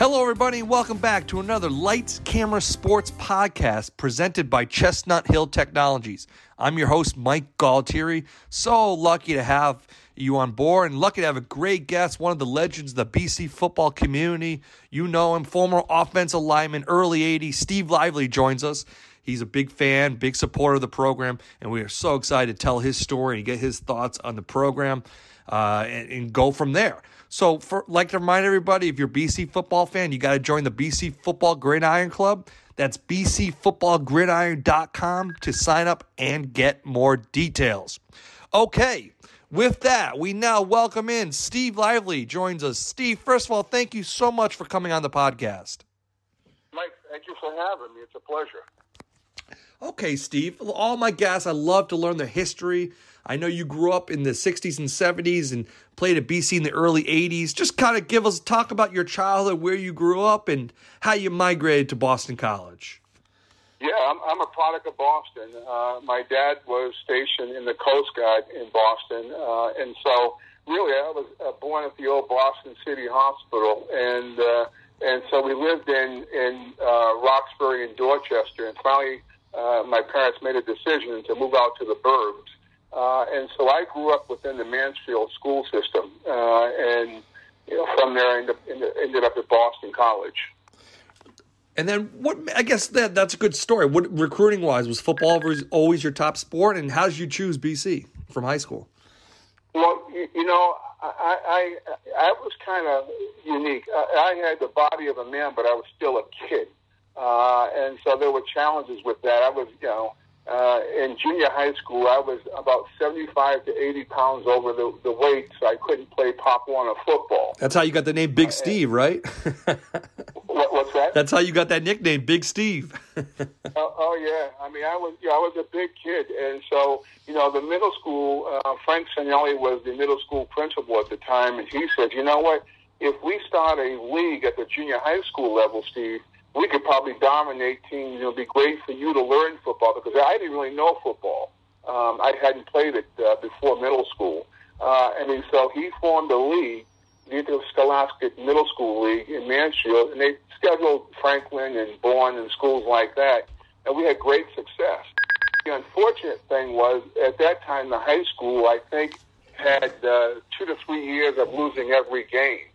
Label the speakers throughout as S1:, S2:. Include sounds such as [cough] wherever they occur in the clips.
S1: Hello, everybody, welcome back to another Lights, Camera, Sports podcast presented by Chestnut Hill Technologies. I'm your host, Mike Galtieri. So lucky to have you on board and lucky to have a great guest, one of the legends of the BC football community. You know him, former offensive lineman, early 80s. Steve Lively joins us. He's a big fan, big supporter of the program, and we are so excited to tell his story and get his thoughts on the program uh, and, and, go from there. So, for like to remind everybody, if you're a BC football fan, you got to join the BC Football Gridiron Club. That's bcfootballgridiron.com to sign up and get more details. Okay, with that, we now welcome in Steve Lively joins us. Steve, first of all, thank you so much for coming on the podcast.
S2: Mike, thank you for having me. It's a pleasure.
S1: Okay, Steve. All my guests, I love to learn the history. I know you grew up in the 60s and 70s and played at BC in the early 80s. Just kind of give us talk about your childhood, where you grew up, and how you migrated to Boston College.
S2: Yeah, I'm, I'm a product of Boston. Uh, my dad was stationed in the Coast Guard in Boston, uh, and so really I was uh, born at the old Boston City Hospital, and uh, and so we lived in in uh, Roxbury and Dorchester, and finally uh, my parents made a decision to move out to the burbs. Uh, and so I grew up within the Mansfield school system, uh, and you know, from there I ended, ended up at Boston College.
S1: And then what? I guess that that's a good story. What recruiting wise was football always your top sport, and how did you choose BC from high school?
S2: Well, you, you know, I, I I was kind of unique. I, I had the body of a man, but I was still a kid. Uh, and so there were challenges with that. I was, you know, uh, in junior high school, I was about 75 to 80 pounds over the, the weight, so I couldn't play Pop Warner football.
S1: That's how you got the name Big Steve, right? [laughs]
S2: what, what's that?
S1: That's how you got that nickname, Big Steve. [laughs]
S2: oh, oh, yeah. I mean, I was, yeah, I was a big kid, and so you know, the middle school. Uh, Frank Signelli was the middle school principal at the time, and he said, you know what? If we start a league at the junior high school level, Steve, we could probably dominate teams. It would be great for you to learn football because I didn't really know football. Um, I hadn't played it uh, before middle school. Uh, and so he formed a league, the Interscholastic Middle School League in Mansfield, and they scheduled Franklin and Bourne and schools like that, and we had great success. The unfortunate thing was, at that time, the high school, I think, had uh, two to three years of losing every game.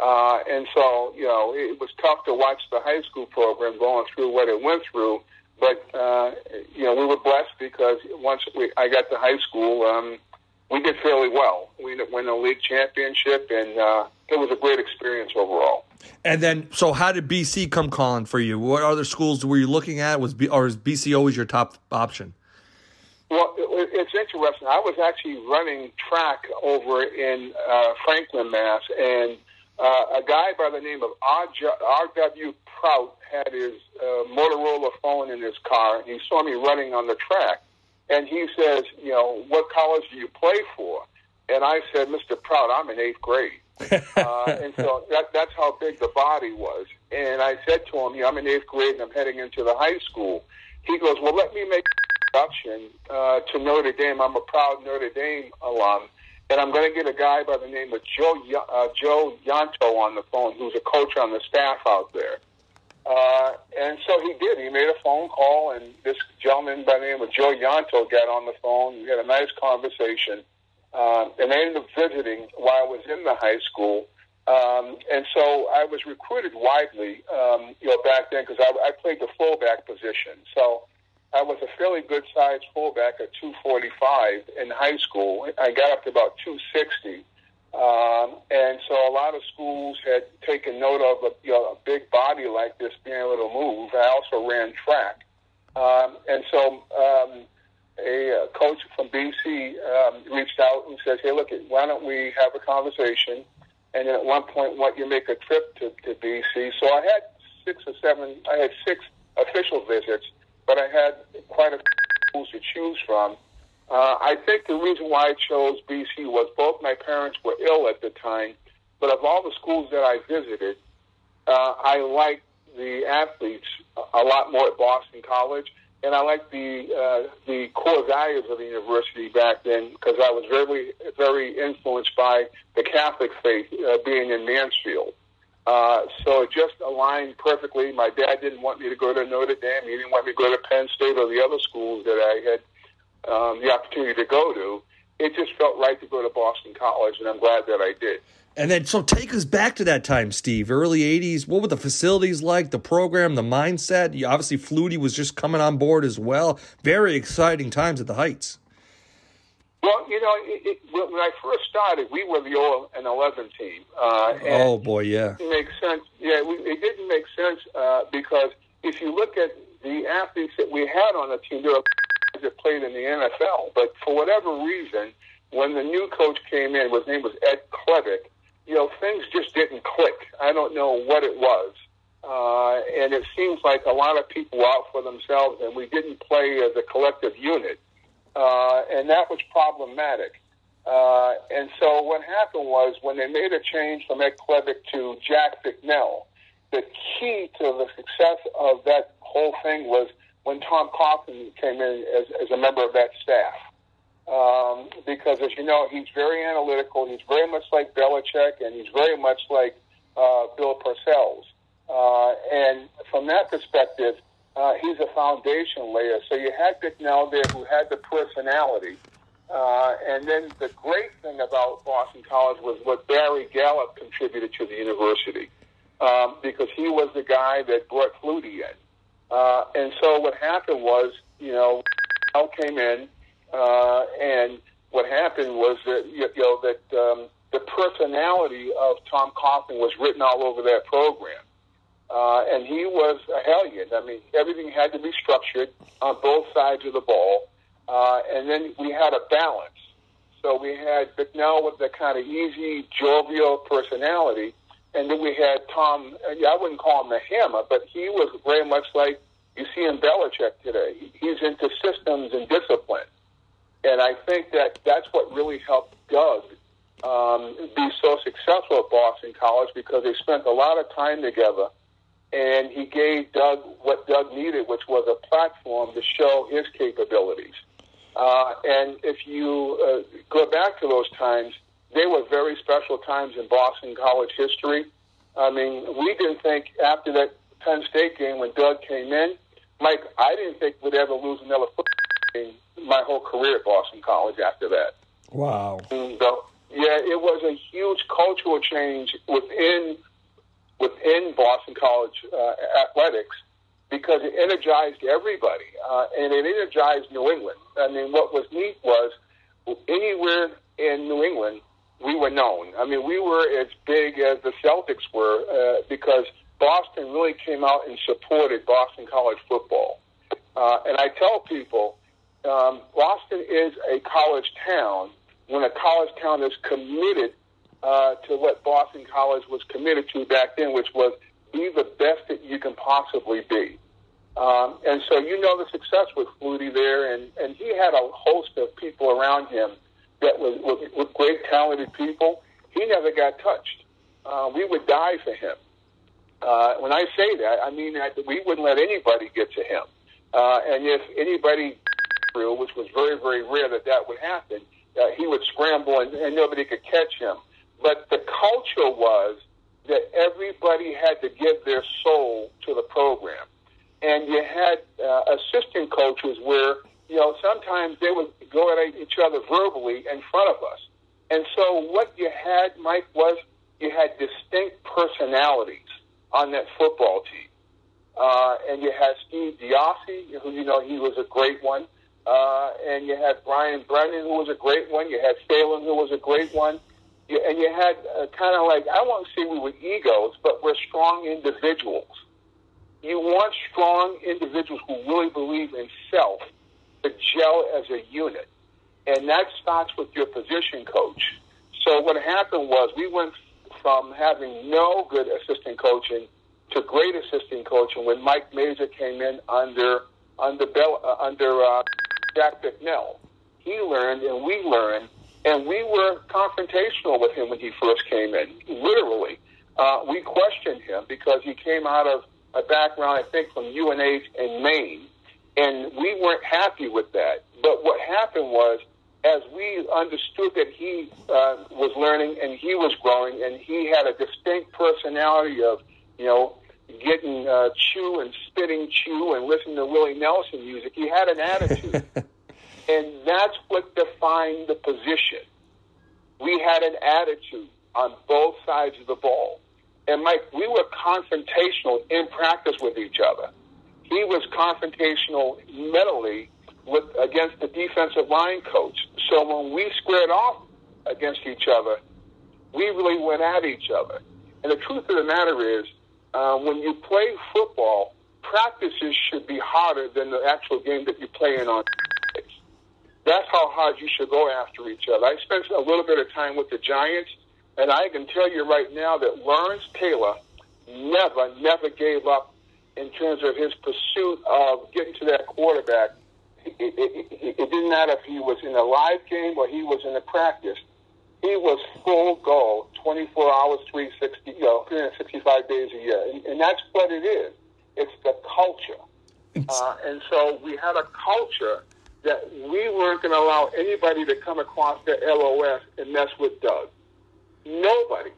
S2: Uh, and so, you know, it was tough to watch the high school program going through what it went through. But, uh, you know, we were blessed because once we, I got to high school, um, we did fairly well. We won a league championship, and uh, it was a great experience overall.
S1: And then, so how did BC come calling for you? What other schools were you looking at? Was B, or is BC always your top option?
S2: Well, it's interesting. I was actually running track over in uh, Franklin, Mass, and uh, a guy by the name of R.W. Prout had his uh, Motorola phone in his car, and he saw me running on the track. And he says, you know, what college do you play for? And I said, Mr. Prout, I'm in eighth grade. [laughs] uh, and so that, that's how big the body was. And I said to him, yeah, I'm in eighth grade and I'm heading into the high school. He goes, well, let me make an introduction uh, to Notre Dame. I'm a proud Notre Dame alum and I'm going to get a guy by the name of Joe uh, Joe Yonto on the phone, who's a coach on the staff out there. Uh, and so he did. He made a phone call, and this gentleman by the name of Joe Yonto got on the phone. We had a nice conversation, uh, and I ended up visiting while I was in the high school. Um, and so I was recruited widely, um, you know, back then because I, I played the fullback position. So I was a fairly good sized fullback at 245 in high school. I got up to about 260. Um, and so a lot of schools had taken note of a, you know, a big body like this being able to move. I also ran track. Um, and so um, a, a coach from BC um, reached out and said, hey, look, why don't we have a conversation? And then at one point, want you make a trip to, to BC. So I had six or seven. I had six official visits, but I had quite a few schools to choose from. Uh, I think the reason why I chose BC was both my parents were ill at the time, but of all the schools that I visited, uh, I liked the athletes a lot more at Boston College, and I liked the uh, the core values of the university back then because I was very very influenced by the Catholic faith, uh, being in Mansfield. Uh, so it just aligned perfectly. My dad didn't want me to go to Notre Dame. He didn't want me to go to Penn State or the other schools that I had um, the opportunity to go to. It just felt right to go to Boston College, and I'm glad that I did.
S1: And then, so take us back to that time, Steve. Early '80s. What were the facilities like? The program, the mindset. You, obviously, Flutie was just coming on board as well. Very exciting times at the Heights.
S2: Well, you know, it, it, when I first started, we were the all and 11 team.
S1: Uh, oh boy, yeah.
S2: It makes sense. Yeah, we, it didn't make sense uh, because if you look at the athletes that we had on the team, there were that played in the NFL, but for whatever reason, when the new coach came in, his name was Ed Chlebek, you know, things just didn't click. I don't know what it was. Uh, and it seems like a lot of people were out for themselves, and we didn't play as a collective unit. Uh, and that was problematic. Uh, and so what happened was when they made a change from Ed Chlebek to Jack Bicknell, the key to the success of that whole thing was when Tom Coughlin came in as, as a member of that staff. Um, because, as you know, he's very analytical. He's very much like Belichick, and he's very much like uh, Bill Parcells. Uh, and from that perspective, uh, he's a foundation layer. So you had Bicknell there who had the personality. Uh, and then the great thing about Boston College was what Barry Gallup contributed to the university, um, because he was the guy that brought Flutie in. Uh, and so what happened was, you know, Al came in, uh, and what happened was that you know that um, the personality of Tom Coughlin was written all over that program. Uh, and he was a hellion. I mean, everything had to be structured on both sides of the ball. Uh, and then we had a balance. So we had Bicknell with the kind of easy, jovial personality, and then we had Tom. I wouldn't call him a hammer, but he was very much like you see in Belichick today. He's into systems and discipline, and I think that that's what really helped Doug um, be so successful at Boston College because they spent a lot of time together, and he gave Doug what Doug needed, which was a platform to show his capabilities. Uh, and if you uh, go back to those times, they were very special times in Boston College history. I mean, we didn't think after that Penn State game when Doug came in, Mike, I didn't think we'd ever lose another football game my whole career at Boston College after that.
S1: Wow.
S2: So, yeah, it was a huge cultural change within within Boston College uh, athletics because it energized everybody uh, and it energized New England. I mean, what was neat was anywhere in New England, we were known. I mean, we were as big as the Celtics were uh, because Boston really came out and supported Boston College football. Uh, and I tell people, um, Boston is a college town when a college town is committed uh, to what Boston College was committed to back then, which was be the best that you can possibly be. Um, and so you know the success with Flutie there, and, and he had a host of people around him that was with, with great talented people. He never got touched. Uh, we would die for him. Uh, when I say that, I mean that we wouldn't let anybody get to him. Uh, and if anybody through, which was very, very rare that that would happen, uh, he would scramble and, and nobody could catch him. But the culture was that everybody had to give their soul to the program. And you had uh, assistant coaches where, you know, sometimes they would go at each other verbally in front of us. And so what you had, Mike, was you had distinct personalities on that football team. Uh, and you had Steve DeOssie, who, you know, he was a great one. Uh, and you had Brian Brennan, who was a great one. You had Phelan, who was a great one. You, and you had uh, kind of like, I won't say we were egos, but we're strong individuals. You want strong individuals who really believe in self gel as a unit. And that starts with your position coach. So what happened was we went from having no good assistant coaching to great assistant coaching when Mike Maser came in under under Bell, uh, under uh, Jack Bicknell. He learned and we learned, and we were confrontational with him when he first came in. Literally, uh, we questioned him because he came out of a background, I think, from UNH in Maine, and we weren't happy with that. But what happened was, as we understood that he uh, was learning and he was growing, and he had a distinct personality of, you know, getting uh, chew and spitting chew and listening to Willie Nelson music. He had an attitude. [laughs] and that's what defined the position. We had an attitude on both sides of the ball. And Mike, we were confrontational in practice with each other. He was confrontational mentally with against the defensive line coach. So when we squared off against each other, we really went at each other. And the truth of the matter is, uh, when you play football, practices should be harder than the actual game that you play in on. That's how hard you should go after each other. I spent a little bit of time with the Giants, and I can tell you right now that Lawrence Taylor never, never gave up in terms of his pursuit of getting to that quarterback. It, it, it, it didn't matter if he was in a live game or he was in a practice he was full go, 24 hours, 360, you know, 365 days a year. And, and that's what it is. It's the culture. Uh, and so we had a culture that we weren't going to allow anybody to come across the LOS and mess with Doug. Nobody.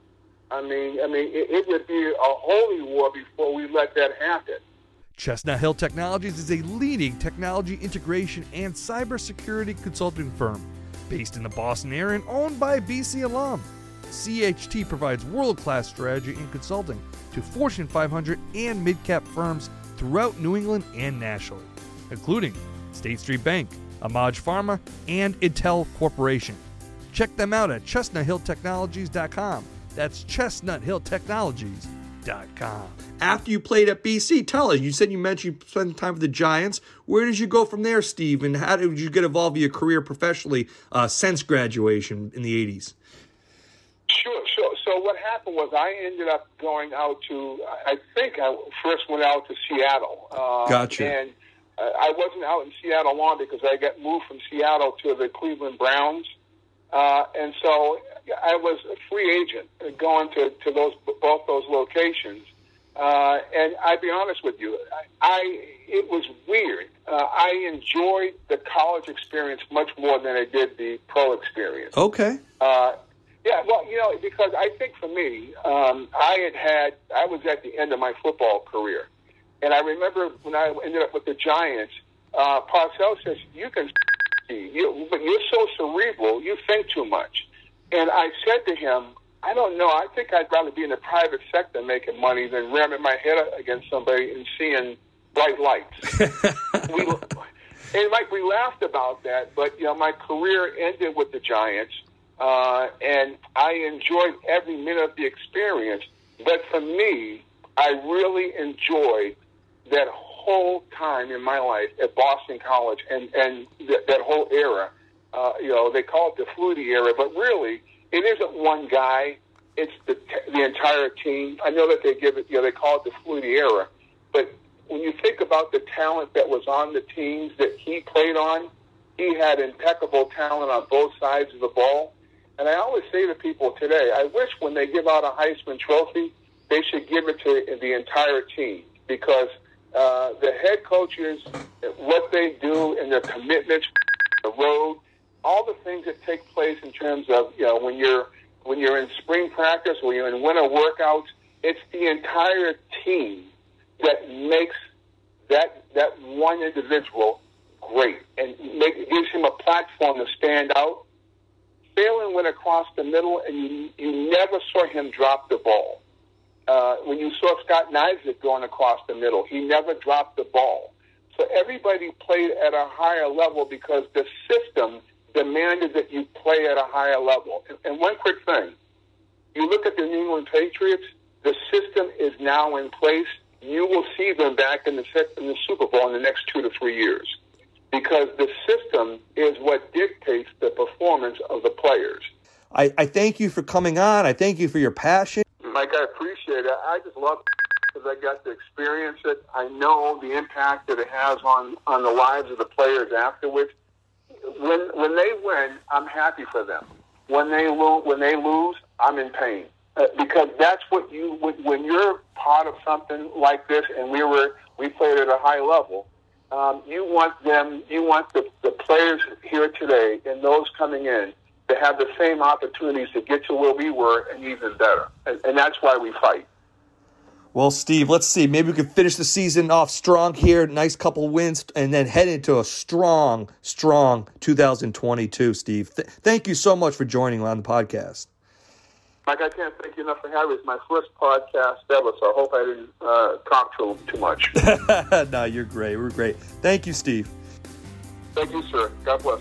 S2: I mean, I mean, it, it would be a holy war before we let that happen.
S1: Chestnut Hill Technologies is a leading technology integration and cybersecurity consulting firm Based in the Boston area and owned by BC alum, CHT provides world class strategy and consulting to Fortune 500 and mid cap firms throughout New England and nationally, including State Street Bank, AMAG Pharma, and Intel Corporation. Check them out at chestnuthilltechnologies.com. That's chestnuthilltechnologies.com. After you played at BC, tell us. You said you mentioned you spent time with the Giants. Where did you go from there, Steve? And how did you get involved in your career professionally uh, since graduation in the 80s?
S2: Sure, sure. So what happened was I ended up going out to, I think I first went out to Seattle.
S1: Uh, gotcha.
S2: And uh, I wasn't out in Seattle long because I got moved from Seattle to the Cleveland Browns. Uh, and so I was a free agent going to, to those both those locations. Uh, and I'd be honest with you, I, I it was weird. Uh, I enjoyed the college experience much more than I did the pro experience.
S1: Okay.
S2: Uh, yeah, well, you know, because I think for me, um, I had had I was at the end of my football career, and I remember when I ended up with the Giants. Uh, Parcells says you can, you, but you're so cerebral, you think too much. And I said to him, I don't know. I think I'd rather be in the private sector making money than ramming my head against somebody and seeing bright lights. [laughs] we, and Mike, we laughed about that, but you know, my career ended with the Giants, uh, and I enjoyed every minute of the experience. But for me, I really enjoyed that whole time in my life at Boston College and and th- that whole era. Uh, you know, they call it the Flutie era, but really it isn't one guy. It's the the entire team. I know that they give it, you know, they call it the Flutie era, but when you think about the talent that was on the teams that he played on, he had impeccable talent on both sides of the ball. And I always say to people today, I wish when they give out a Heisman Trophy, they should give it to the entire team because uh, the head coaches, what they do and their commitments, the road, all the things that take place in terms of you know when you're when you're in spring practice, when you're in winter workouts, it's the entire team that makes that that one individual great and make, gives him a platform to stand out. Phelan went across the middle, and you you never saw him drop the ball. When you saw Scott Nizick going across the middle, he never dropped the ball. So everybody played at a higher level because the system demanded that you play at a higher level. And one quick thing you look at the New England Patriots, the system is now in place. You will see them back in the, in the Super Bowl in the next two to three years because the system is what dictates the performance of the players.
S1: I, I thank you for coming on. I thank you for your passion.
S2: Mike, I appreciate it. I just love because I got to experience it. I know the impact that it has on on the lives of the players afterwards. When when they win, I'm happy for them. When they lose, when they lose, I'm in pain uh, because that's what you when you're part of something like this, and we were we played at a high level. Um, you want them, you want the, the players here today and those coming in to have the same opportunities to get to where we were and even better. And, and that's why we fight.
S1: Well, Steve, let's see. Maybe we can finish the season off strong here. Nice couple wins, and then head into a strong, strong 2022. Steve, Th- thank you so much for joining on the podcast.
S2: Mike, I can't thank you enough for having me. It's my first podcast ever, so I hope I didn't uh, talk too too much. [laughs]
S1: no, you're great. We're great. Thank you, Steve.
S2: Thank you, sir. God bless.